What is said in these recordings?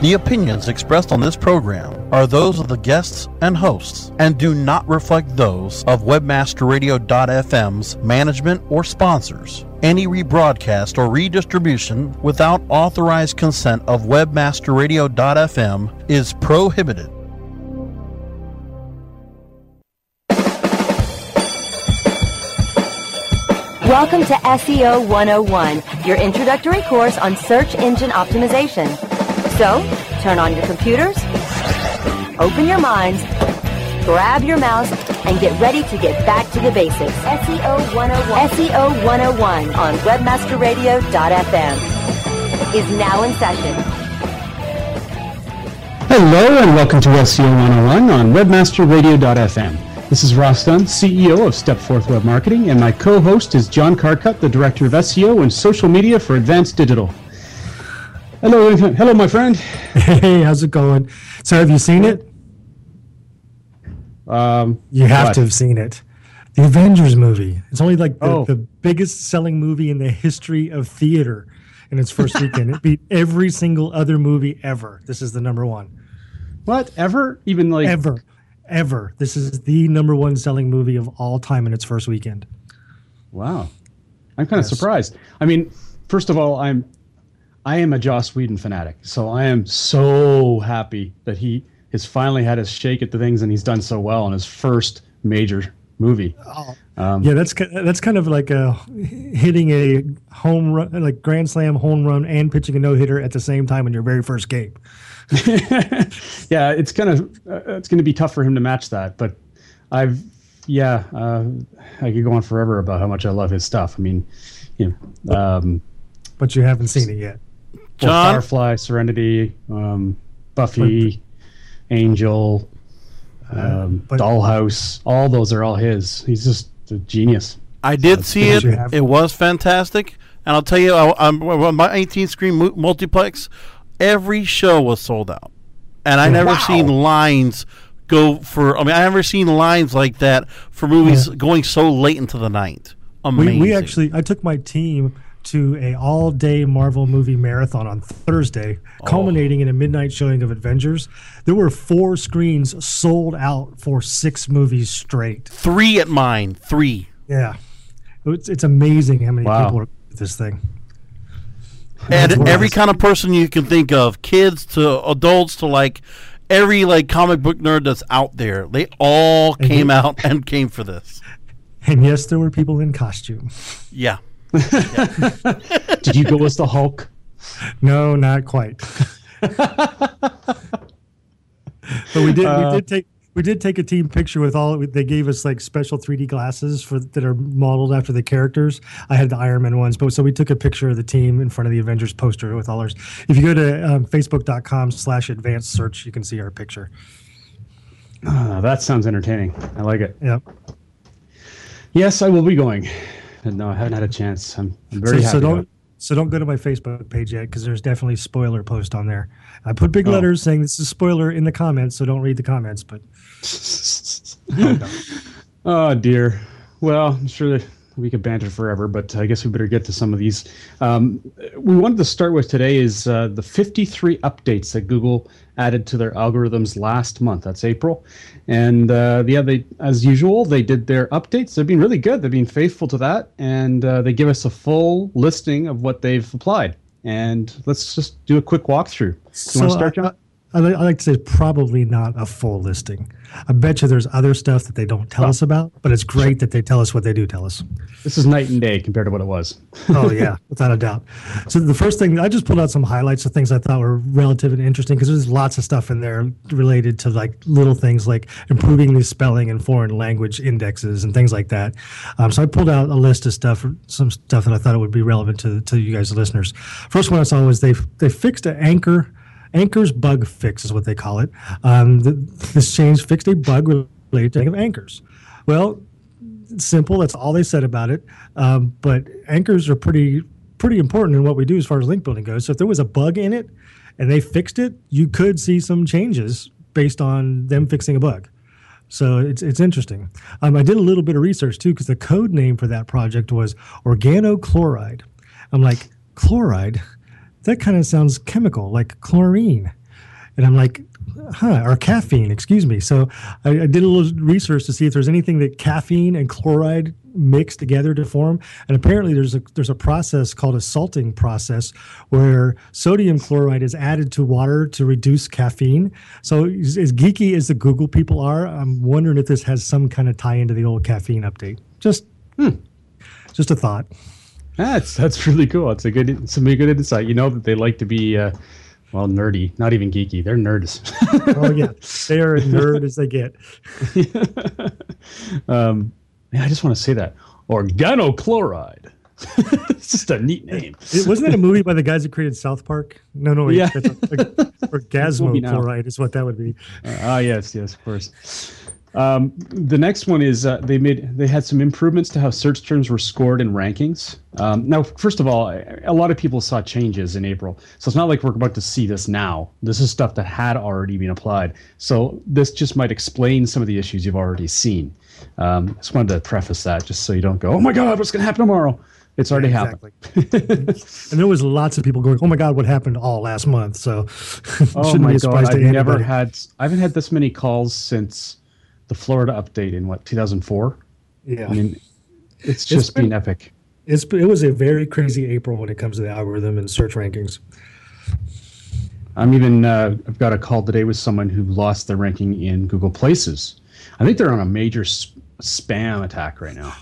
The opinions expressed on this program are those of the guests and hosts and do not reflect those of webmasterradio.fm's management or sponsors. Any rebroadcast or redistribution without authorized consent of webmasterradio.fm is prohibited. Welcome to SEO 101, your introductory course on search engine optimization. So, turn on your computers, open your minds, grab your mouse, and get ready to get back to the basics. SEO 101. SEO 101 on webmasterradio.fm is now in session. Hello and welcome to SEO 101 on webmasterradio.fm. This is Ross Dunn, CEO of Stepforth Web Marketing, and my co-host is John Carcutt, the Director of SEO and Social Media for Advanced Digital. Hello, hello, my friend. Hey, how's it going? So, have you seen it? Um, You have what? to have seen it. The Avengers movie. It's only like the, Oh. the biggest selling movie in the history of theater in its first weekend. It beat every single other movie ever. This is the number one. What ever? Even like Ever. Ever. This is the number one selling movie of all time in its first weekend. Wow, I'm kind of surprised. I mean, first of all, I'm I am a Joss Whedon fanatic, so I am so happy that he has finally had his shake at the things and he's done so well in his first major movie. Um, Yeah, that's that's kind of like a hitting a home run, like grand slam home run, and pitching a no hitter at the same time in your very first game. yeah, it's kind of uh, it's going to be tough for him to match that. But I've yeah, uh, I could go on forever about how much I love his stuff. I mean, you know, um, But you haven't seen it yet. Well, John? Firefly, Serenity, um, Buffy, Angel, um, but- Dollhouse, all those are all his. He's just a genius. I did see it. It was fantastic, and I'll tell you, I, I'm on my 18 screen multiplex. Every show was sold out, and I never seen lines go for. I mean, I never seen lines like that for movies going so late into the night. Amazing. We, we actually, I took my team to a all-day Marvel movie marathon on Thursday, oh. culminating in a midnight showing of Avengers. There were four screens sold out for six movies straight. three at mine. Three. Yeah, it's, it's amazing how many Wow. people are this thing. and That's every kind of person you can think of, kids to adults to like every like comic book nerd that's out there. They all came out and came for this. And yes, there were people in costume. Yeah. Did you go as the Hulk? No, not quite. but we did. Uh, we did take. We did take a team picture with all. They gave us like special 3D glasses for that are modeled after the characters. I had the Iron Man ones, but so we took a picture of the team in front of the Avengers poster with all ours. If you go to um, Facebook.com/slash advanced search, you can see our picture. Ah, that sounds entertaining. I like it. Yeah. Yes, I will be going. No, I haven't had a chance. I'm, I'm very so, happy. so don't so don't go to my Facebook page yet because there's definitely spoiler post on there. I put big Oh. letters saying this is spoiler in the comments, so don't read the comments. But oh dear. Well, I'm sure that we could banter forever, but I guess we better get to some of these. Um, we wanted to start with today is uh, the 53 updates that Google added to their algorithms last month. That's April, and uh, yeah, they as usual they did their updates. They've been really good. They've been faithful to that, and uh, they give us a full listing of what they've applied. And let's just do a quick walkthrough. Do you So want to start, John? I, I like to say it's probably not a full listing. I bet you there's other stuff that they don't tell us about, but it's great that they tell us what they do tell us. This is night and day compared to what it was. Oh yeah, without a doubt. So the first thing I just pulled out some highlights of things I thought were relative and interesting because there's lots of stuff in there related to like little things like improving the spelling and foreign language indexes and things like that. Um, so I pulled out a list of stuff, some stuff that I thought it would be relevant to to you guys, the listeners. First one I saw was they they fixed an anchor. Anchor's bug fix is what they call it. Um, the, this change fixed a bug related to anchors. Well, simple. That's all they said about it. Um, but anchors are pretty pretty important in what we do as far as link building goes. So if there was a bug in it and they fixed it, you could see some changes based on them fixing a bug. So it's it's interesting. Um, I did a little bit of research too because the code name for that project was organochloride. I'm like chloride. That kind of sounds chemical, like chlorine. And I'm like, huh, or caffeine, excuse me. So I, I did a little research to see if there's anything that caffeine and chloride mix together to form. And apparently there's a there's a process called a salting process where sodium chloride is added to water to reduce caffeine. So as, as geeky as the Google people are, I'm wondering if this has some kind of tie into the old caffeine update. Just hmm, just a thought. That's that's really cool. It's a good some good insight. You know that they like to be uh, well nerdy, not even geeky. They're nerds. Oh yeah, they are as nerd as they get. um, yeah, I just want to say that organochloride. it's just a neat name. It, wasn't that a movie by the guys that created South Park? No, no, wait. Yeah. That's a, like, Movie now. Orgazmo chloride is what that would be. Ah, yes, yes, of course. Um, the next one is uh, they made they had some improvements to how search terms were scored in rankings. Um, now, first of all, a lot of people saw changes in April, so it's not like we're about to see this now. This is stuff that had already been applied. So this just might explain some of the issues you've already seen. Um, just wanted to preface that, just so you don't go, "Oh my God, what's going to happen tomorrow?" It's already happened. And there was lots of people going, "Oh my God, what happened all last month?" So Oh my god! I've never had. I haven't had this many calls since the Florida update in what 2004. Yeah, I mean, it's just been- been epic. it's it was a very crazy April when it comes to the algorithm and search rankings. I'm even. Uh, I've got a call today with someone who lost their ranking in Google Places. I think they're on a major s- spam attack right now.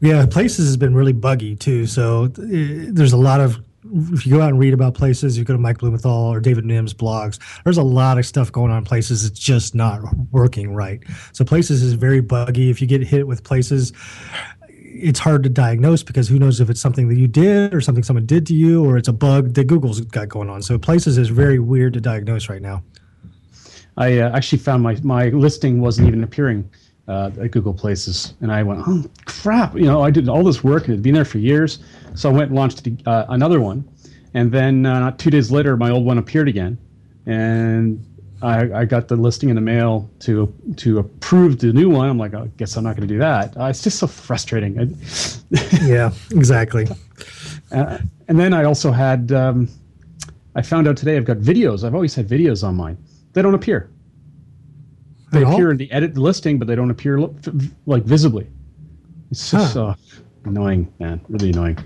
Yeah, places has been really buggy too. So uh, there's a lot of if you go out and read about places, you go to Mike Blumenthal or David Mihm's blogs. There's a lot of stuff going on in places. It's just not working right. So places is very buggy. If you get hit with places, it's hard to diagnose because who knows if it's something that you did or something someone did to you or it's a bug that Google's got going on. So places is very weird to diagnose right now. I uh, actually found my my listing wasn't even appearing uh, at Google Places, and I went, "Oh crap!" You know, I did all this work and it'd been there for years. So I went and launched uh, another one, and then uh, not two days later, my old one appeared again, and I, I got the listing in the mail to to approve the new one. I'm like, I guess I'm not going to do that. Uh, it's just so frustrating. Yeah, exactly. uh, and then I also had, um, I found out today I've got videos. I've always had videos on mine. They don't appear. They appear in the edit listing, but they don't appear lo- f- v- like visibly. It's just Huh. uh, annoying, man. Really annoying.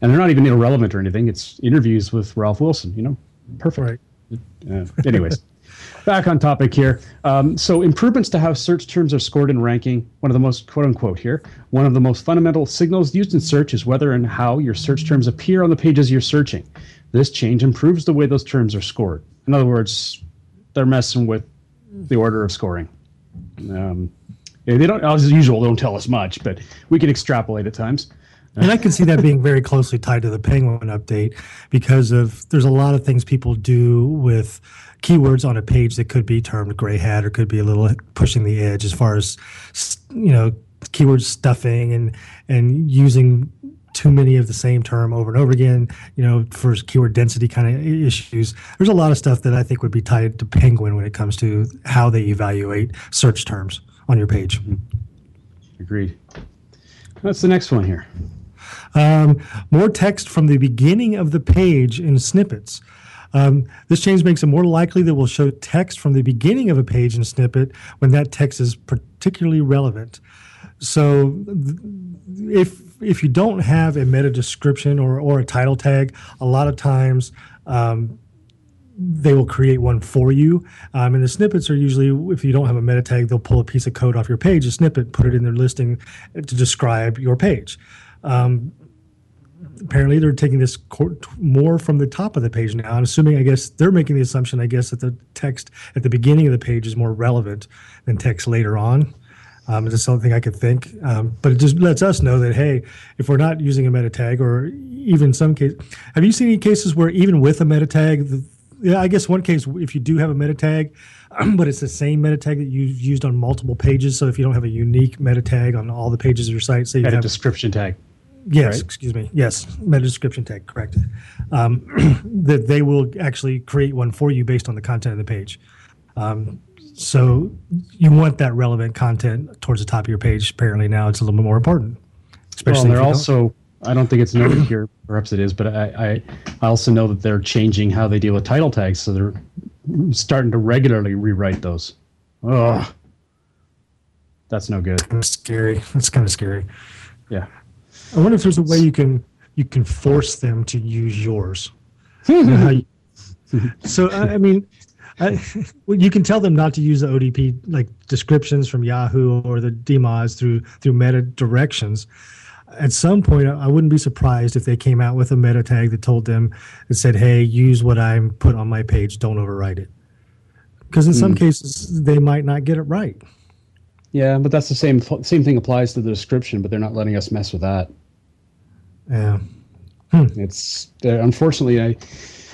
And they're not even irrelevant or anything. It's interviews with Ralph Wilson. You know, perfect. Right. Uh, anyways, back on topic here. Um, so improvements to how search terms are scored in ranking. One of the most quote unquote here. One of the most fundamental signals used in search is whether and how your search terms appear on the pages you're searching. This change improves the way those terms are scored. In other words, they're messing with the order of scoring. Um, they don't, as usual, don't tell us much, but we can extrapolate at times. And I can see that being very closely tied to the Penguin update because of there's a lot of things people do with keywords on a page that could be termed gray hat or could be a little pushing the edge as far as you know keyword stuffing and and using too many of the same term over and over again you know for keyword density kind of issues there's a lot of stuff that i think would be tied to penguin when it comes to how they evaluate search terms on your page Agreed. What's the next one here? Um, more text from the beginning of the page in snippets. Um, this change makes it more likely that we'll show text from the beginning of a page in snippet when that text is particularly relevant. So, th- if if you don't have a meta description or, or a title tag, a lot of times um, they will create one for you. Um, and the snippets are usually, if you don't have a meta tag, they'll pull a piece of code off your page, a snippet, put it in their listing to describe your page. Um, apparently, they're taking this more from the top of the page now. And assuming, I guess, they're making the assumption, I guess, that the text at the beginning of the page is more relevant than text later on. Um, it's something I could think, um, but it just lets us know that hey, if we're not using a meta tag, or even some case, have you seen any cases where even with a meta tag, the, yeah, I guess one case if you do have a meta tag, but it's the same meta tag that you've used on multiple pages. So if you don't have a unique meta tag on all the pages of your site, say you meta have a description tag. Yes, right? excuse me. Yes, meta description tag, correct. Um, that they will actually create one for you based on the content of the page. Um, so you want that relevant content towards the top of your page. Apparently now it's a little bit more important. Especially well, they're also. I don't think it's noted here. Perhaps it is, but I, I, I also know that they're changing how they deal with title tags. So they're starting to regularly rewrite those. Oh, that's no good. That's scary. That's kind of scary. Yeah. I wonder if there's a way you can you can force them to use yours. so I mean, I, well, you can tell them not to use the ODP like descriptions from Yahoo or the DMOZ through through meta directions. At some point, I wouldn't be surprised if they came out with a meta tag that told them and said, "Hey, use what I'm put on my page. Don't overwrite it." Because in mm. some hmm. cases, they might not get it right. Yeah, but that's the same same thing applies to the description, but they're not letting us mess with that. Yeah. Hmm. It's uh, unfortunately I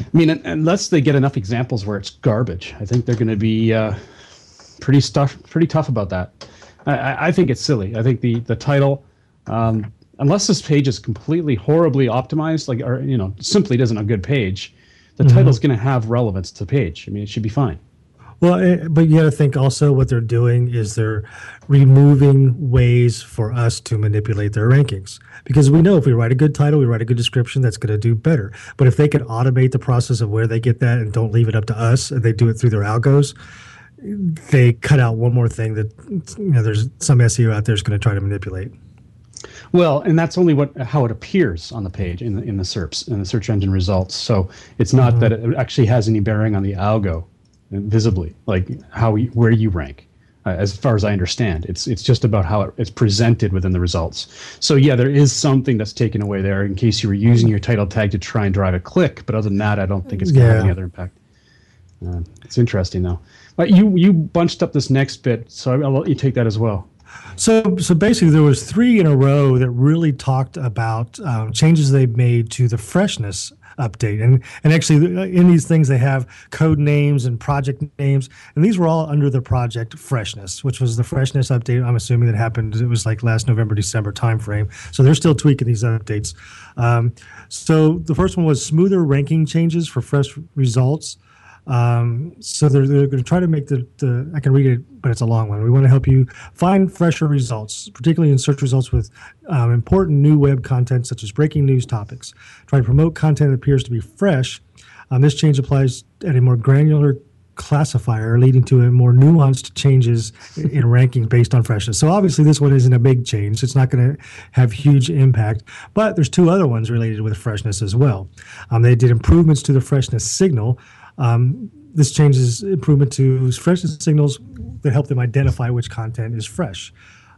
I mean, unless they get enough examples where it's garbage, I think they're going to be uh, pretty stuff, pretty tough about that. I, I, think it's silly. I think the the title, um, unless this page is completely horribly optimized, like or you know, simply isn't a good page, the mm-hmm. title is going to have relevance to the page. I mean, it should be fine. Well, eh, but you got to think also what they're doing is they're removing ways for us to manipulate their rankings. Because we know if we write a good title, we write a good description, that's going to do better. But if they can automate the process of where they get that and don't leave it up to us, and they do it through their algos, they cut out one more thing that you know there's some SEO out there is going to try to manipulate. Well, and that's only what how it appears on the page in the in the SERPs in the search engine results. So it's not mm-hmm. that it actually has any bearing on the algo visibly, like how we, where you rank. Uh, as far as I understand, it's it's just about how it, it's presented within the results. So yeah, there is something that's taken away there in case you were using your title tag to try and drive a click. But other than that, I don't think it's going to yeah. have any other impact. Uh, it's interesting though. But you you bunched up this next bit, so I'll let you take that as well. So, so basically, there was three in a row that really talked about um, changes they've made to the freshness update. And and actually, in these things, they have code names and project names, and these were all under the project freshness, which was the freshness update. I'm assuming that happened. It was like last November, December timeframe. So they're still tweaking these updates. Um, so the first one was smoother ranking changes for fresh results. Um, so they're, they're going to try to make the, the, I can read it, but it's a long one. We want to help you find fresher results, particularly in search results with um, important new web content such as breaking news topics. Try to promote content that appears to be fresh. Um, this change applies at a more granular classifier, leading to a more nuanced changes in ranking based on freshness. So obviously, this one isn't a big change. It's not going to have huge impact. But there's two other ones related with freshness as well. Um, they did improvements to the freshness signal, um, this changes improvement to freshness signals that help them identify which content is fresh.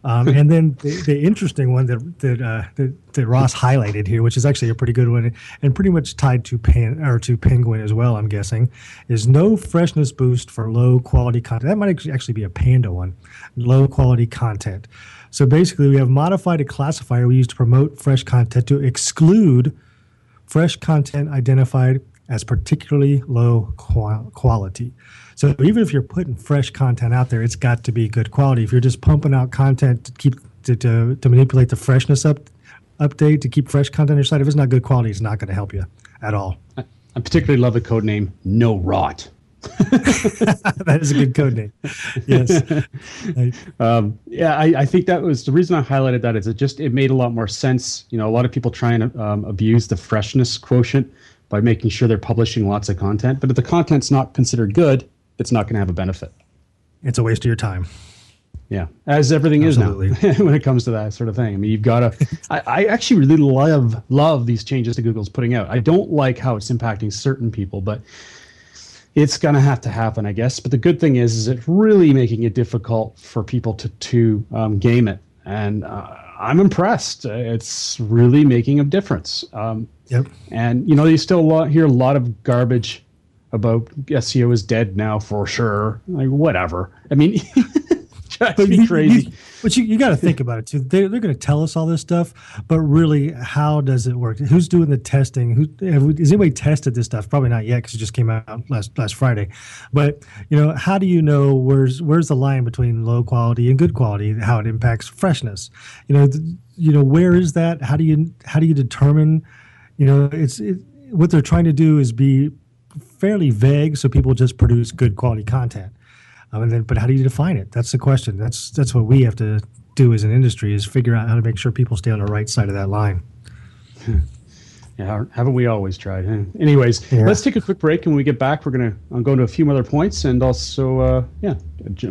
Um, and then the, the, interesting one that that, uh, that, that Ross highlighted here, which is actually a pretty good one, and pretty much tied to pan or to Penguin as well, I'm guessing, is no freshness boost for low quality content. That might actually be a Panda one, low quality content. So basically, we have modified a classifier we use to promote fresh content to exclude fresh content identified as particularly low quality. So even if you're putting fresh content out there, it's got to be good quality. If you're just pumping out content to keep to, to, to manipulate the freshness up update to keep fresh content on your site, if it's not good quality, it's not going to help you at all. I particularly love the code name No Rot. that is a good code name. Yes. um, yeah, I, I, think that was the reason I highlighted that is it just it made a lot more sense. You know, a lot of people try and um, abuse the freshness quotient by making sure they're publishing lots of content, but if the content's not considered good, it's not going to have a benefit. It's a waste of your time. Yeah, as everything Absolutely. is now when it comes to that sort of thing. I mean, you've got to. I, I, actually really love love these changes that Google's putting out. I don't like how it's impacting certain people, but it's going to have to happen, I guess. But the good thing is, is it's really making it difficult for people to to um, game it, and uh, I'm impressed. It's really making a difference. Um, yep. And you know, you still hear a lot of garbage about SEO is dead now for sure. Like whatever. I mean. but you, crazy. But you, you got to think about it too. They, they're going to tell us all this stuff, but really, how does it work? Who's doing the testing? Who has anybody tested this stuff? Probably not yet because it just came out last last Friday. But you know, how do you know where's where's the line between low quality and good quality? How it impacts freshness? You know, you know where is that? How do you how do you determine? You know, it's it, what they're trying to do is be fairly vague so people just produce good quality content um, and then, but how do you define it? That's the question. That's that's what we have to do as an industry is figure out how to make sure people stay on the right side of that line. Yeah, haven't we always tried? Anyways, yeah. let's take a quick break, and when we get back, we're gonna I'll go into a few other points, and also, uh, yeah,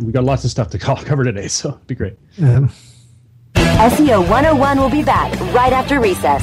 we got lots of stuff to cover today, so it'll be great. Um. SEO 101 will be back right after recess.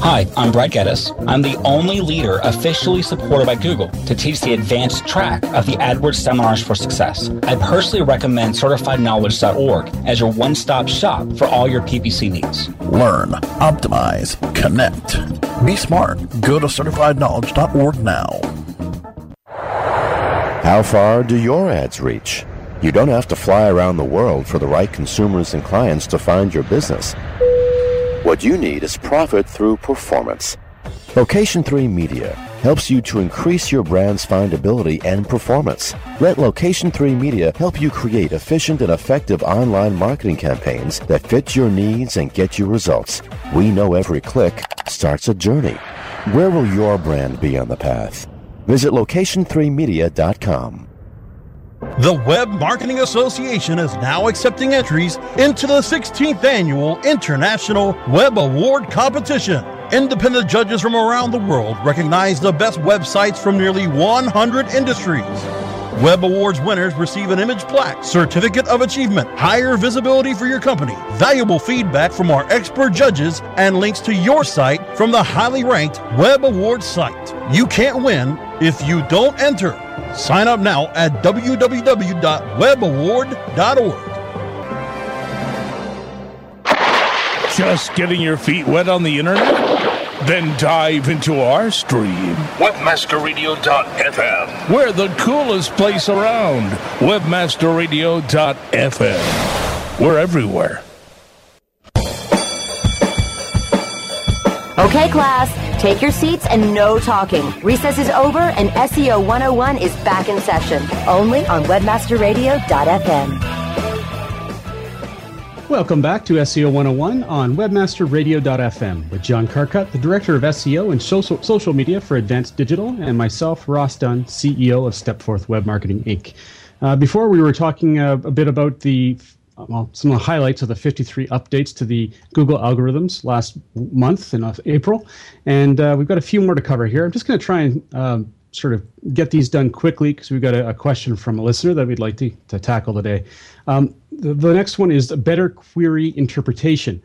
Hi, I'm Brad Geddes. I'm the only leader officially supported by Google to teach the advanced track of the AdWords Seminars for Success. I personally recommend CertifiedKnowledge.org as your one stop shop for all your PPC needs. Learn, optimize, connect. Be smart. Go to CertifiedKnowledge.org now. How far do your ads reach? You don't have to fly around the world for the right consumers and clients to find your business. What you need is profit through performance. Location 3 Media helps you to increase your brand's findability and performance. Let Location 3 Media help you create efficient and effective online marketing campaigns that fit your needs and get you results. We know every click starts a journey. Where will your brand be on the path? Visit location3media.com. The Web Marketing Association is now accepting entries into the 16th annual International Web Award Competition. Independent judges from around the world recognize the best websites from nearly 100 industries. Web Awards winners receive an image plaque, certificate of achievement, higher visibility for your company, valuable feedback from our expert judges, and links to your site from the highly ranked Web Awards site. You can't win if you don't enter. Sign up now at www.webaward.org. Just getting your feet wet on the internet? Then dive into our stream. Webmasterradio.fm. We're the coolest place around. Webmasterradio.fm. We're everywhere. Okay, class, take your seats and no talking. Recess is over and SEO 101 is back in session, only on webmasterradio.fm. Welcome back to SEO 101 on webmasterradio.fm with John Carcutt, the Director of SEO and social, social media for Advanced Digital, and myself, Ross Dunn, CEO of Stepforth Web Marketing Inc. Uh, before we were talking uh, a bit about the well, some of the highlights of the 53 updates to the Google algorithms last month in uh, April. And uh, we've got a few more to cover here. I'm just going to try and um, sort of get these done quickly because we've got a, a, question from a listener that we'd like to, to tackle today. Um, the, the, next one is better query interpretation.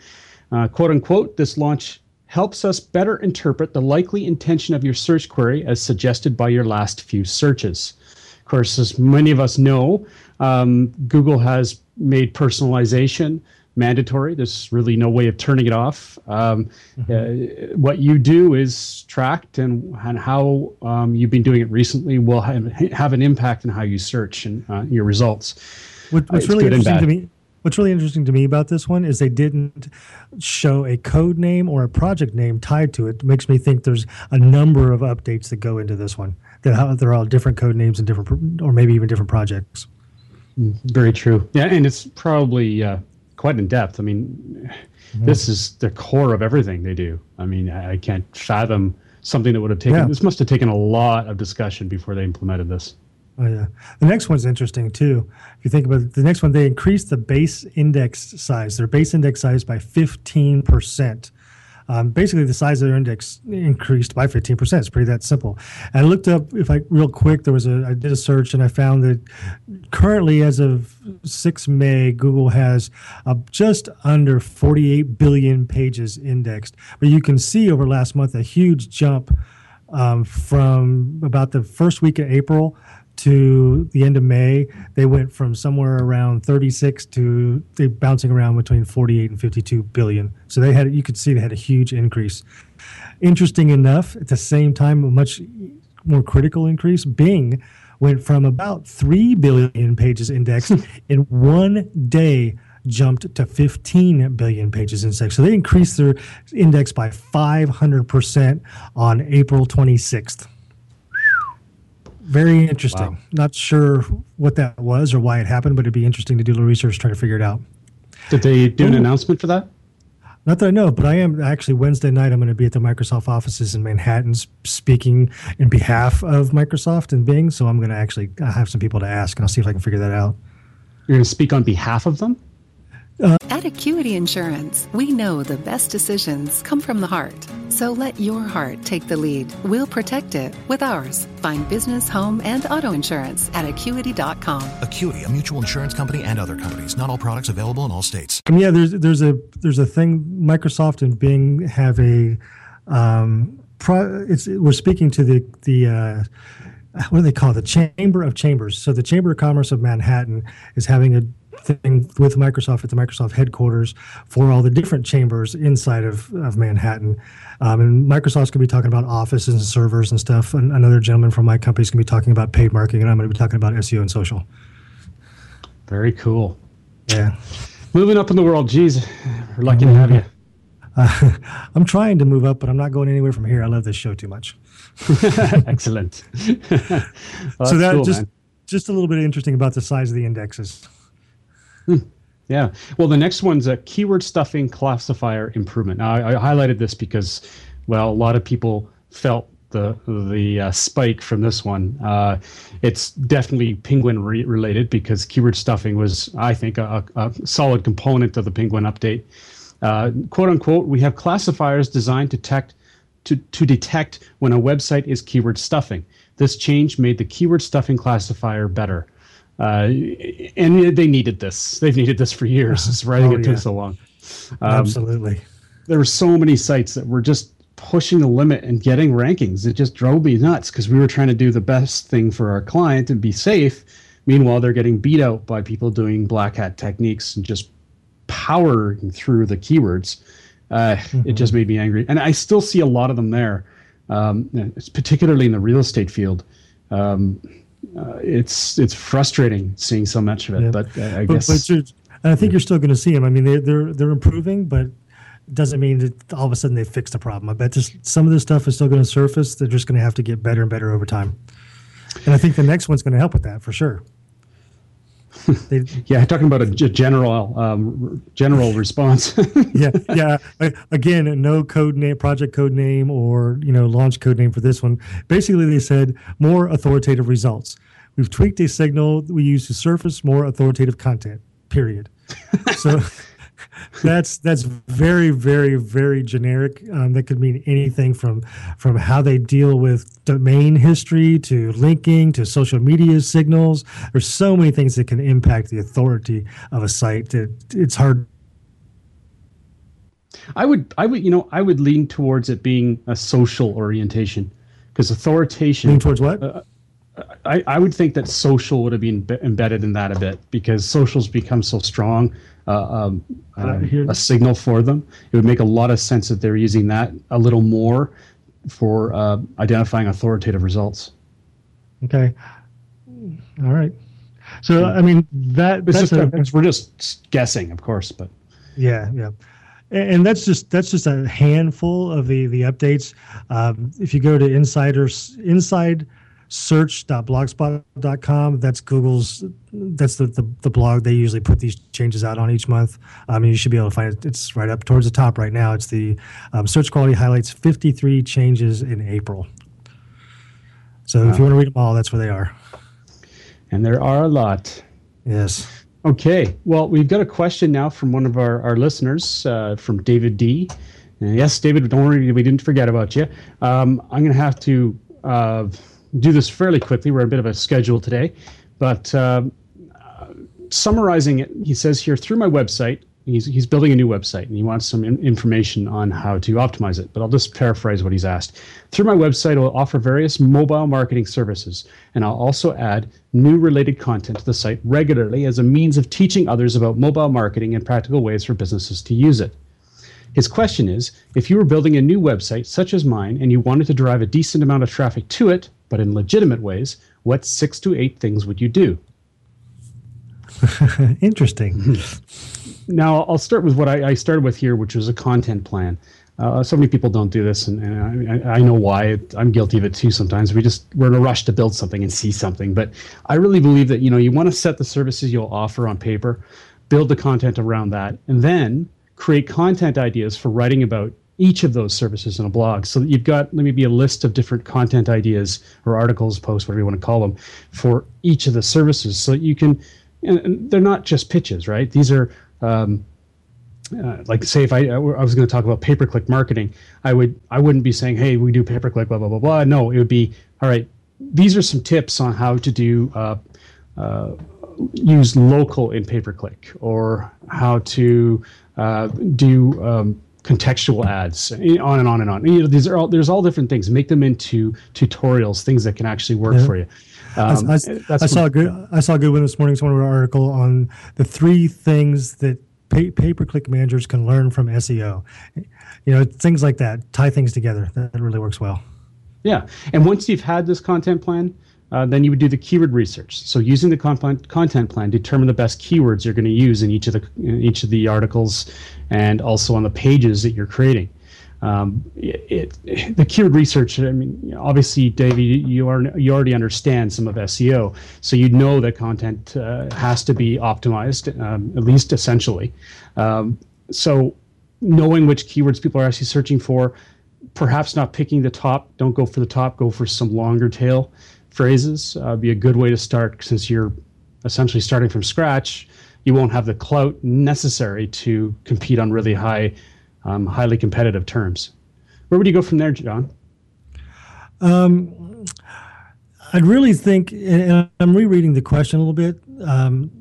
Uh, quote unquote, this launch helps us better interpret the likely intention of your search query as suggested by your last few searches. Of course, as many of us know, um, Google has made personalization mandatory. There's really no way of turning it off. Um, Mm-hmm. uh, what you do is tracked, and, and how um, you've been doing it recently will have, have an impact on how you search and uh, your results. What, Uh, what's it's really interesting to me, what's really interesting to me about this one is they didn't show a code name or a project name tied to it. it makes me think there's a number of updates that go into this one. That they're all different code names and different, or maybe even different projects. Very true. Yeah, and it's probably uh, quite in depth. I mean, this is the core of everything they do. I mean, I, I can't fathom something that would have taken. Yeah. This must have taken a lot of discussion before they implemented this. Oh yeah, the next one's interesting too. If you think about it, the next one, they increased the base index size, their base index size by fifteen percent. Um, basically, the size of their index increased by fifteen percent. It's pretty that simple. And I looked up, if I real quick, there was a I did a search and I found that currently, as of six May, Google has uh, just under forty eight billion pages indexed. But you can see over last month a huge jump um, from about the first week of April to the end of May, they went from somewhere around 36 to they bouncing around between 48 and 52 billion. So they had you could see they had a huge increase. Interesting enough, at the same time, a much more critical increase. Bing went from about 3 billion pages indexed in one day jumped to 15 billion pages indexed. So they increased their index by 500% on April 26th. Very interesting. Wow. Not sure what that was or why it happened, but it'd be interesting to do a little research trying to figure it out. Did they do an Ooh. announcement for that? Not that I know, but I am actually Wednesday night. I'm going to be at the Microsoft offices in Manhattan speaking in behalf of Microsoft and Bing. So I'm going to actually have some people to ask, and I'll see if I can figure that out. You're going to speak on behalf of them? At Acuity Insurance, we know the best decisions come from the heart. So let your heart take the lead. We'll protect it with ours. Find business, home, and auto insurance at acuity.com. Acuity, a mutual insurance company, and other companies. Not all products available in all states. Um, yeah, there's there's a there's a thing. Microsoft and Bing have a um, pro, it's we're speaking to the the uh, what do they call it? The Chamber of Chambers. So the Chamber of Commerce of Manhattan is having a thing with Microsoft at the Microsoft headquarters for all the different chambers inside of, of Manhattan. Um, and Microsoft's going to be talking about offices and servers and stuff. And another gentleman from my company is going to be talking about paid marketing, and I'm going to be talking about SEO and social. Very cool. Yeah. Moving up in the world, geez, we're lucky to have you. Uh, I'm trying to move up, but I'm not going anywhere from here. I love this show too much. Excellent. Well, so that cool, just man. just a little bit interesting about the size of the indexes. Yeah. Well, the next one's a keyword stuffing classifier improvement. Now, I, I highlighted this because, well, a lot of people felt the the uh, spike from this one. Uh, it's definitely penguin re- related because keyword stuffing was, I think, a, a a solid component of the penguin update. Uh, quote unquote, we have classifiers designed to detect to, to detect when a website is keyword stuffing. This change made the keyword stuffing classifier better. Uh, and they needed this. They've needed this for years. That's why Oh, it took so long. Absolutely. There were so many sites that were just pushing the limit and getting rankings. It just drove me nuts because we were trying to do the best thing for our client and be safe. Meanwhile, they're getting beat out by people doing black hat techniques and just powering through the keywords. Uh, It just made me angry, and I still see a lot of them there. Um, it's particularly in the real estate field. Um, uh, it's it's frustrating seeing so much of it, Yeah. but I But, guess but and I think you're still going to see them. I mean, they're they're they're improving, but it doesn't mean that all of a sudden they fixed the problem. I bet just some of this stuff is still going to surface. They're just going to have to get better and better over time. And I think the next one's going to help with that for sure. They, yeah, talking about a general um, general response. yeah, yeah. Again, no code name, project code name, or you know, launch code name for this one. Basically, they said more authoritative results. We've tweaked a signal we use to surface more authoritative content. Period. so that's that's very, very, very generic. Um, that could mean anything from from how they deal with domain history to linking to social media signals. There's so many things that can impact the authority of a site that it's hard I would, I would, you know, I would lean towards it being a social orientation, because authorization. Lean towards what? Uh, I, I would think that social would have been be- embedded in that a bit because social's become so strong uh, um, a signal for them. It would make a lot of sense that they're using that a little more for uh, identifying authoritative results. Okay. All right. So I mean that It's that's just, a, we're just guessing, of course, but Yeah, yeah, and, and that's just that's just a handful of the the updates. Um, if you go to insiders inside search.blogspot.com that's google's that's the, the, the blog they usually put these changes out on each month i mean you should be able to find it it's right up towards the top right now it's the um, search quality highlights 53 changes in april so if you want to read them all that's where they are and there are a lot. Yes. Okay. Well, we've got a question now from one of our, our listeners, uh, from David D. And yes, David, don't worry, we didn't forget about you. Um, I'm going to have to uh, do this fairly quickly. We're a bit of a schedule today. But uh, summarizing it, he says here through my website, he's, he's building a new website and he wants some in- information on how to optimize it. But I'll just paraphrase what he's asked. Through my website, I'll offer various mobile marketing services, and I'll also add new related content to the site regularly as a means of teaching others about mobile marketing and practical ways for businesses to use it. His question is if you were building a new website such as mine and you wanted to drive a decent amount of traffic to it, but in legitimate ways, what six to eight things would you do? interesting now I'll start with what I, I started with here, which was a content plan. Uh, so many people don't do this, and, and I, I know why. I'm guilty of it too. Sometimes we just we're in a rush to build something and see something. But I really believe that you know you want to set the services you'll offer on paper, build the content around that, and then create content ideas for writing about each of those services in a blog. So you've got maybe a list of different content ideas or articles, posts, whatever you want to call them, for each of the services, so you can. And, and they're not just pitches, right? These are um, uh, like say if I I was going to talk about pay per click marketing, I would I wouldn't be saying hey we do pay per click blah blah blah blah. No, it would be all right. These are some tips on how to do uh, uh, use local in pay per click or how to uh, do um, contextual ads on and on and on. You know, these are all there's all different things. Make them into tutorials, things that can actually work Yeah. for you. I- Um, I, that's I saw a good I saw a good one this morning. Someone wrote an article on the three things that pay, pay-per-click managers can learn from SEO. You know, things like that. Tie things together. That really works well. Yeah, and once you've had this content plan, uh, then you would do the keyword research. So using the content plan, determine the best keywords you're going to use in each of the in each of the articles, and also on the pages that you're creating. Um, it, it- the keyword research. I mean, obviously, Dave, you, you are you already understand some of SEO, so you know that content uh, has to be optimized, um, at least essentially. Um, so knowing which keywords people are actually searching for, perhaps not picking the top. Don't go for the top. Go for some longer tail phrases. Uh, be a good way to start since you're essentially starting from scratch. You won't have the clout necessary to compete on really high, um, highly competitive terms. Where would you go from there, John? Um, I'd really think, and I'm rereading the question a little bit. Um,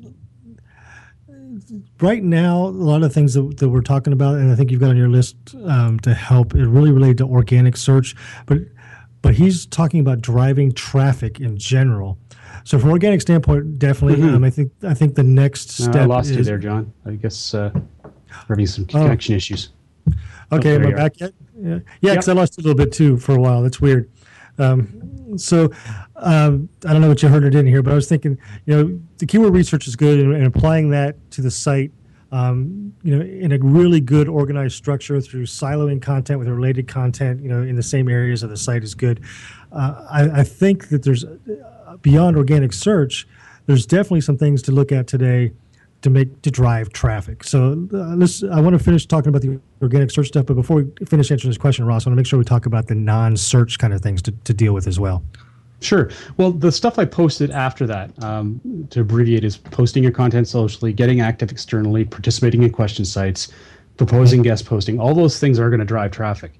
right now, a lot of things that, that we're talking about, and I think you've got on your list um, to help, it really related to organic search, but but he's talking about driving traffic in general. So from an organic standpoint, definitely, Mhm. um, I think I think the next No, step I lost is, you there, John. I guess uh, having some Oh. connection issues. Okay, oh, am I back yet? Yeah, yeah, because I lost a little bit too for a while. That's weird. Um, so um, I don't know what you heard or didn't hear, but I was thinking, you know, the keyword research is good, and, and applying that to the site, um, you know, in a really good organized structure through siloing content with related content, you know, in the same areas of the site is good. Uh, I, I think that there's uh, beyond organic search, there's definitely some things to look at today to make to drive traffic. So uh, let's. I want to finish talking about the organic search stuff, but before we finish answering this question, Ross, I want to make sure we talk about the non-search kind of things to, to deal with as well. Sure. Well, the stuff I posted after that, um, to abbreviate, is posting your content socially, getting active externally, participating in question sites, proposing guest posting. All those things are going to drive traffic.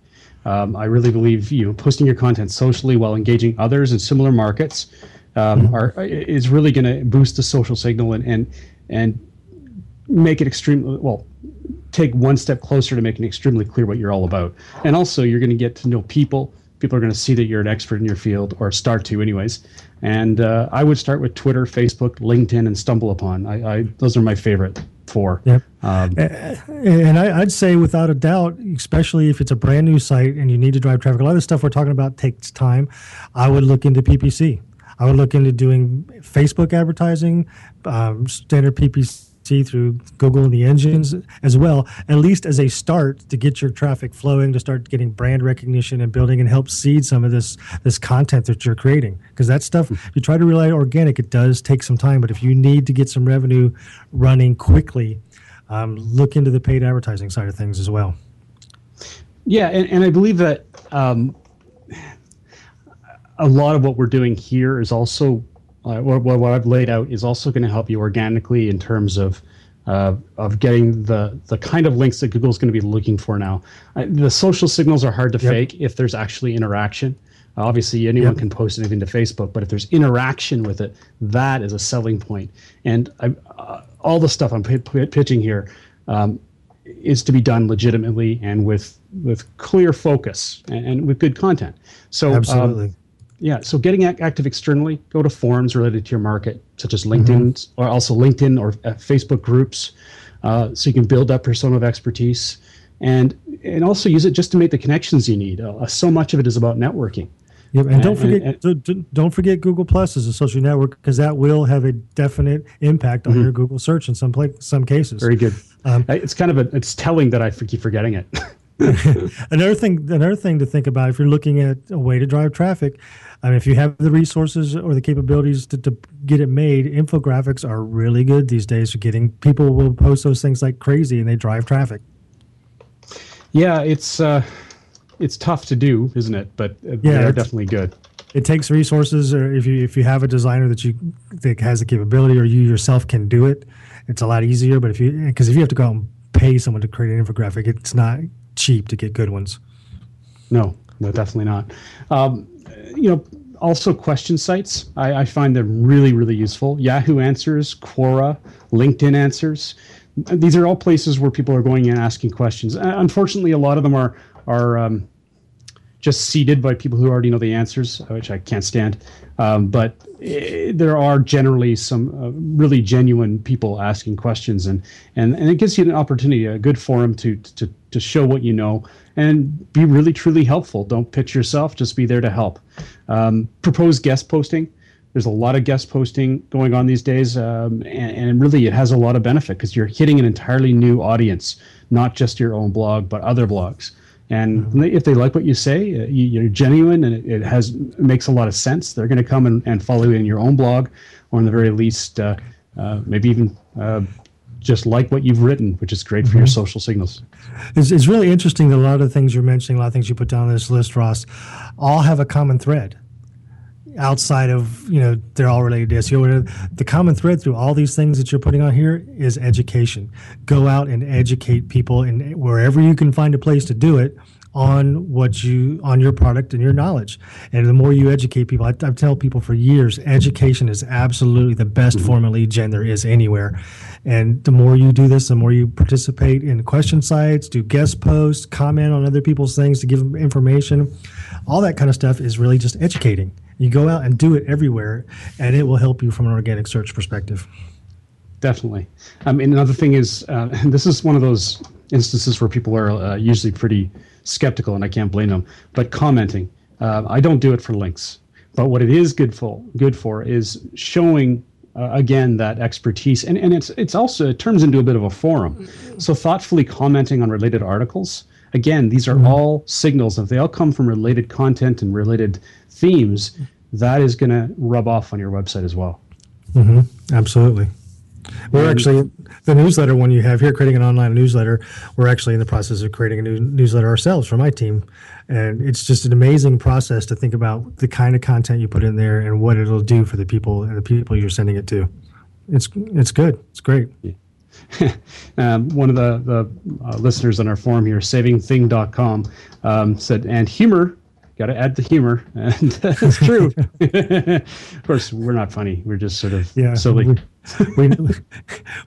Um, I really believe you know posting your content socially while engaging others in similar markets um, are is really going to boost the social signal and and and make it extremely well take one step closer to making extremely clear what you're all about and also you're going to get to know people people are going to see that you're an expert in your field or start to anyways and uh, i would start with twitter facebook linkedin and StumbleUpon I, I those are my favorite four Yep. um, And I, I'd say, without a doubt, especially if it's a brand new site and you need to drive traffic, a lot of the stuff we're talking about takes time. I would look into PPC. I would look into doing Facebook advertising, um, standard PPC through Google and the engines as well, at least as a start to get your traffic flowing, to start getting brand recognition and building and help seed some of this this content that you're creating. Because that stuff, if you try to rely organic, it does take some time. But if you need to get some revenue running quickly, um, look into the paid advertising side of things as well. Yeah, and, and I believe that um, a lot of what we're doing here is also uh, what, what what I've laid out is also going to help you organically in terms of uh, of getting the the kind of links that Google's going to be looking for now. Uh, the social signals are hard to Yep. fake if there's actually interaction. Obviously, anyone Yep. can post anything to Facebook, but if there's interaction with it, that is a selling point. And I, uh, all the stuff I'm pi- pi- pitching here um, is to be done legitimately and with with clear focus and, and with good content. So um, Absolutely. Yeah, so getting active externally, go to forums related to your market, such as LinkedIn or also LinkedIn or uh, Facebook groups, uh, so you can build up persona of expertise, and and also use it just to make the connections you need. Uh, so much of it is about networking. Yep, and don't forget and- don't- don't- forget Google Plus as a social network because that will have a definite impact on Mhm. your Google search in some pla- some cases. Very good. Um, it's kind of a it's telling that I keep forgetting it. another thing another thing to think about if you're looking at a way to drive traffic I mean, if you have the resources or the capabilities to, to get it made infographics are really good these days for getting people will post those things like crazy and they drive traffic yeah, it's uh, it's tough to do, isn't it? But uh, Yeah, they're definitely good. it takes resources or if you if you have a designer that you that has the capability or you yourself can do it it's a lot easier but if you because if you have to go out and pay someone to create an infographic it's not cheap to get good ones No, no, definitely not. Um, you know, also question sites. I, I find them really, really useful. Yahoo Answers, Quora, LinkedIn Answers. These are all places where people are going and asking questions. Uh, unfortunately, a lot of them are are um, just seeded by people who already know the answers, which I can't stand. Um, but eh, there are generally some uh, really genuine people asking questions, and, and and it gives you an opportunity, a good forum to to to show what you know and be really truly helpful. Don't pitch yourself; just be there to help. Um, propose guest posting. There's a lot of guest posting going on these days, um, and, and really it has a lot of benefit because you're hitting an entirely new audience, not just your own blog, but other blogs. And if they like what you say, uh, you, you're genuine, and it, it has makes a lot of sense. They're going to come and, and follow you in your own blog, or in the very least, uh, uh, maybe even uh, just like what you've written, which is great for your social signals. it's, it's really interesting that a lot of the things you're mentioning a lot of things you put down on this list ross all have a common thread outside of you know they're all related to SEO. The common thread through all these things that you're putting on here is education. Go out and educate people, and wherever you can find a place to do it on what you on your product and your knowledge. And the more you educate people, I, I tell people for years, education is absolutely the best mm-hmm. form of lead gen there is anywhere. And the more you do this, the more you participate in question sites, do guest posts, comment on other people's things to give them information. All that kind of stuff is really just educating. You go out and do it everywhere, and it will help you from an organic search perspective. Definitely. Um, mean, another thing is, uh, this is one of those instances where people are uh, usually pretty skeptical, and I can't blame them. But commenting, uh, I don't do it for links. But what it is good for, good for, is showing uh, again that expertise, and, and it's it's also it turns into a bit of a forum. So thoughtfully commenting on related articles. Again, these are all signals. If they all come from related content and related themes, that is going to rub off on your website as well. hmm Absolutely. We're And- actually the newsletter one you have here, creating an online newsletter. We're actually in the process of creating a new newsletter ourselves for my team, and it's just an amazing process to think about the kind of content you put in there and what it'll do for the people and the people you're sending it to. It's it's good. It's great. um, one of the, the uh, listeners on our forum here, savingthing.com, um, said, and humor, got to add the humor. And that's true. of course, we're not funny. We're just sort of Yeah, silly. we, we,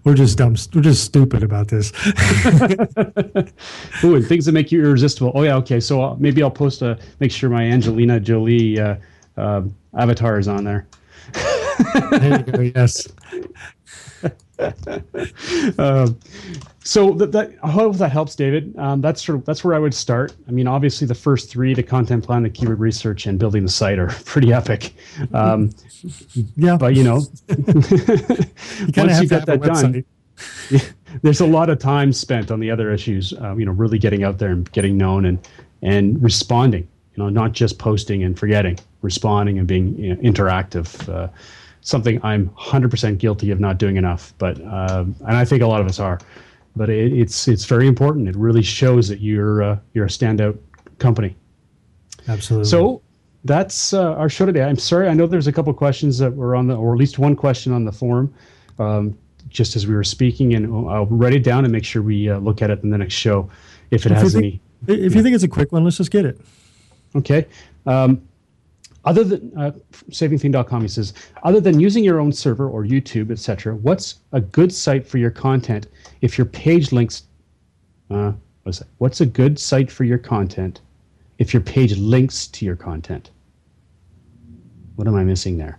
we're just dumb. We're just stupid about this. Ooh, and things that make you irresistible. Oh yeah, okay. So uh, maybe I'll post a make sure my Angelina Jolie uh, uh, avatar is on there. there you go. Yes. Um, so that, that I hope that helps, David. Um, that's sort of that's where I would start. I mean, obviously the first three, the content plan, the keyword research, and building the site, are pretty epic. Um, yeah, but you know, you once you get that done, there's a lot of time spent on the other issues. Uh, you know, really getting out there and getting known and and responding. You know, not just posting and forgetting, responding and being you know, interactive. Uh, something I'm 100% guilty of not doing enough, but uh, and I think a lot of us are. But it, it's it's very important. It really shows that you're uh, you're a standout company. Absolutely. So that's uh, our show today. I'm sorry. I know there's a couple questions that were on the, or at least one question on the forum, um, just as we were speaking, and I'll write it down and make sure we uh, look at it in the next show if it if has you any. think, If you think it's a quick one, let's just get it. Okay. Um, other than uh, savingthing.com, he says, other than using your own server or YouTube, etc., what's a good site for your content if your page links? Uh, what's that? What's a good site for your content if your page links to your content? What am I missing there?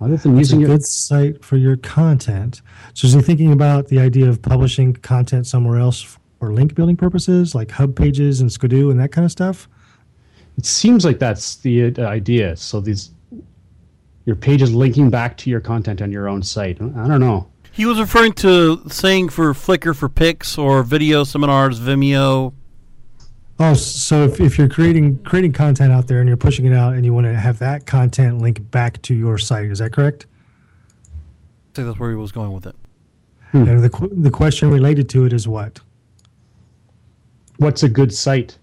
Other than using a your good site for your content. So is he thinking about the idea of publishing content somewhere else for link building purposes, like hub pages and Squidoo and that kind of stuff? It seems like that's the idea. So these your page is linking back to your content on your own site. I don't know. He was referring to saying for Flickr for pics or video seminars, Vimeo. Oh, so if, if you're creating creating content out there and you're pushing it out and you want to have that content link back to your site, is that correct? I think that's where he was going with it. And the the question related to it is what? What's a good site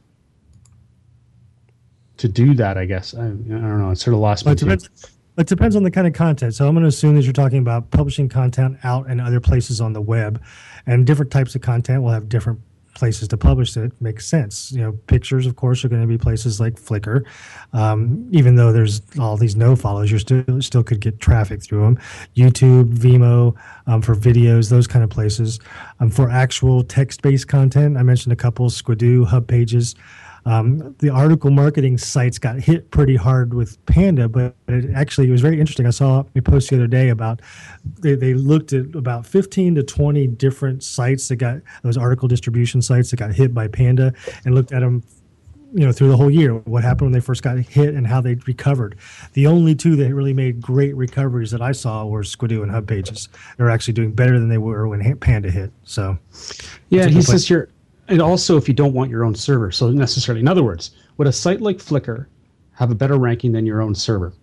to do that? I guess I, I don't know. It sort of lost Well, me. it depends. It depends on the kind of content. So I'm going to assume that you're talking about publishing content out in other places on the web, and different types of content will have different places to publish it. Makes sense. You know, pictures, of course, are going to be places like Flickr. Um, even though there's all these no follows, you still still could get traffic through them. YouTube, Vimeo um, for videos, those kind of places. Um, for actual text-based content, I mentioned a couple: Squidoo, Hub Pages. Um, the article marketing sites got hit pretty hard with Panda, but it actually it was very interesting. I saw a post the other day about they, they looked at about 15 to 20 different sites that got those article distribution sites that got hit by Panda and looked at them you know through the whole year what happened when they first got hit and how they recovered. The only two that really made great recoveries that i saw were squidoo and hub pages. They're actually doing better than they were when panda hit so. Yeah, he says here, and also if you don't want your own server, so necessarily, in other words, would a site like Flickr have a better ranking than your own server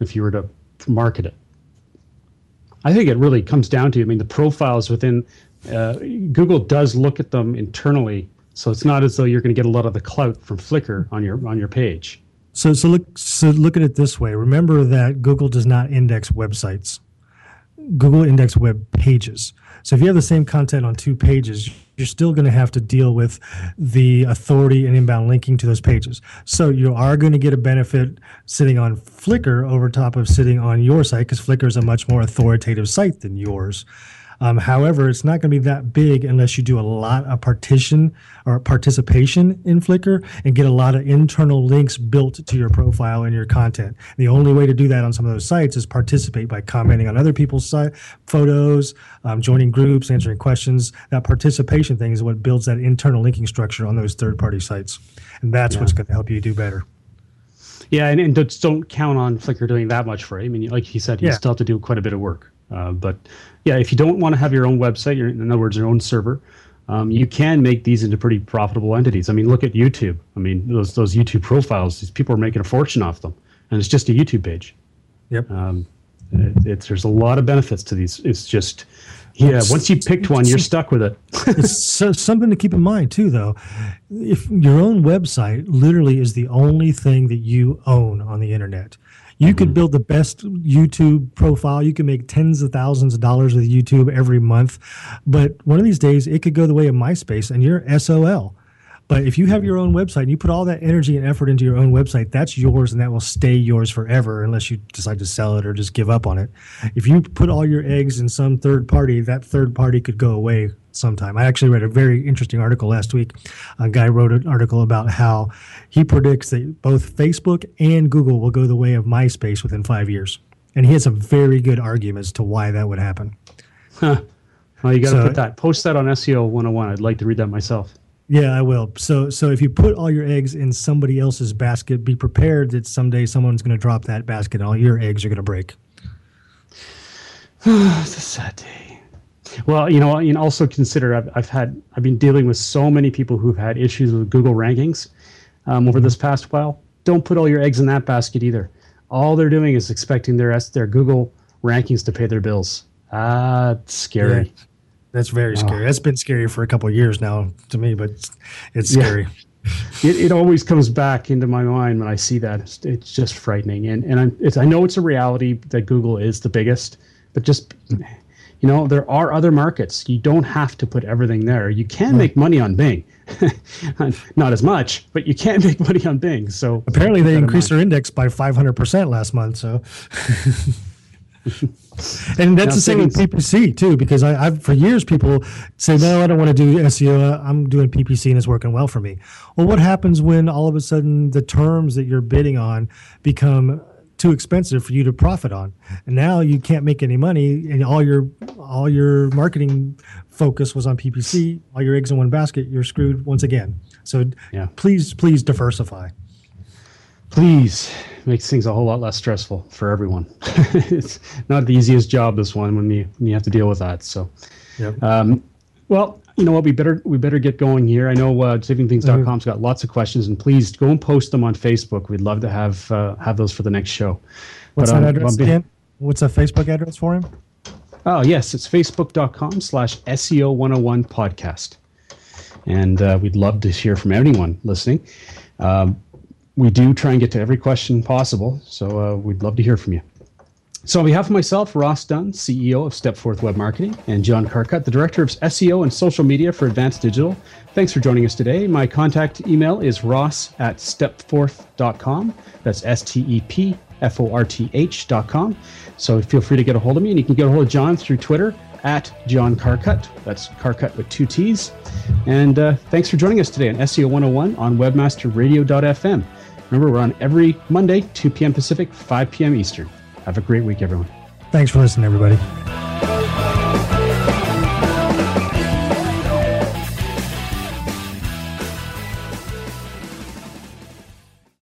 if you were to market it? I think it really comes down to, I mean, the profiles within uh, Google does look at them internally, so it's not as though you're going to get a lot of the clout from Flickr on your on your page. So, so look, so look at it this way. Remember that Google does not index websites. Google index web pages. So if you have the same content on two pages, you're still going to have to deal with the authority and inbound linking to those pages. So you are going to get a benefit sitting on Flickr over top of sitting on your site because Flickr is a much more authoritative site than yours. Um, however, it's not going to be that big unless you do a lot of partition or participation in Flickr and get a lot of internal links built to your profile and your content. The only way to do that on some of those sites is participate by commenting on other people's site photos, um, joining groups, answering questions. That participation thing is what builds that internal linking structure on those third-party sites, and that's what's going to help you do better. Yeah, and, and don't, don't count on Flickr doing that much for you. I mean, like he said, you Yeah. still have to do quite a bit of work. Uh, but yeah, if you don't want to have your own website, your, in other words, your own server, um, you can make these into pretty profitable entities. I mean, look at YouTube. I mean, those those YouTube profiles, these people are making a fortune off them, and it's just a YouTube page. Yep. Um, it, it's there's a lot of benefits to these. It's just yeah, once you picked one, you're stuck with it. it's so, something to keep in mind too, though. If your own website literally is the only thing that you own on the internet, you mm-hmm. could build the best YouTube profile. You can make tens of thousands of dollars with YouTube every month, but one of these days it could go the way of MySpace, and you're SOL. But if you have your own website and you put all that energy and effort into your own website, that's yours and that will stay yours forever unless you decide to sell it or just give up on it. If you put all your eggs in some third party, that third party could go away sometime. I actually read a very interesting article last week. A guy wrote an article about how he predicts that both Facebook and Google will go the way of MySpace within five years. And he has some very good arguments to why that would happen. Huh. Well, you got to So- put that, post that on SEO 101. I'd like to read that myself. Yeah, I will. So, so if you put all your eggs in somebody else's basket, be prepared that someday someone's going to drop that basket, and all your eggs are going to break. it's a sad day. Well, you know, and also consider I've, I've had I've been dealing with so many people who've had issues with Google rankings um, over this past while. Don't put all your eggs in that basket either. All they're doing is expecting their S- their Google rankings to pay their bills. Ah, it's scary. Yeah. That's very scary. That's been scary for a couple of years now to me, but it's, it's Yeah. scary. It, it always comes back into my mind when I see that. It's, it's just frightening, and and I'm, it's, I know it's a reality that Google is the biggest, but just you know there are other markets. You don't have to put everything there. You can make money on Bing, not as much, but you can make money on Bing. So Apparently, they in increased their index by 500% last month. So, and that's Now, the same with PPC too, because I, I've for years people say, no, I don't want to do SEO. I'm doing PPC and it's working well for me. Well, what happens when all of a sudden the terms that you're bidding on become too expensive for you to profit on, and now you can't make any money, and all your all your marketing focus was on PPC. All your eggs in one basket. You're screwed once again. So, Yeah. please, please diversify. Please makes things a whole lot less stressful for everyone. it's not the easiest job this one when you when you have to deal with that. So, Yep. um, well, you know what? We better we better get going here. I know uh, savingthings.com's got lots of questions, and please go and post them on Facebook. We'd love to have uh, have those for the next show. What's But, that um, address again? What's the Facebook address for him? Oh, yes, it's facebook.com slash SEO 101 podcast. And uh, we'd love to hear from anyone listening. Um, we do try and get to every question possible, so uh, we'd love to hear from you. So, on behalf of myself, Ross Dunn, CEO of Stepforth Web Marketing, and John Carcutt, the Director of SEO and Social Media for Advanced Digital, thanks for joining us today. My contact email is ross at stepforth.com. That's S T E P F O R T H.com. So, feel free to get a hold of me, and you can get a hold of John through Twitter at John Carcutt. That's Carcutt with two T's. And uh, thanks for joining us today on SEO 101 on webmasterradio.fm. Remember, we're on every Monday, 2 p.m. Pacific, 5 p.m. Eastern. Have a great week, everyone. Thanks for listening, everybody.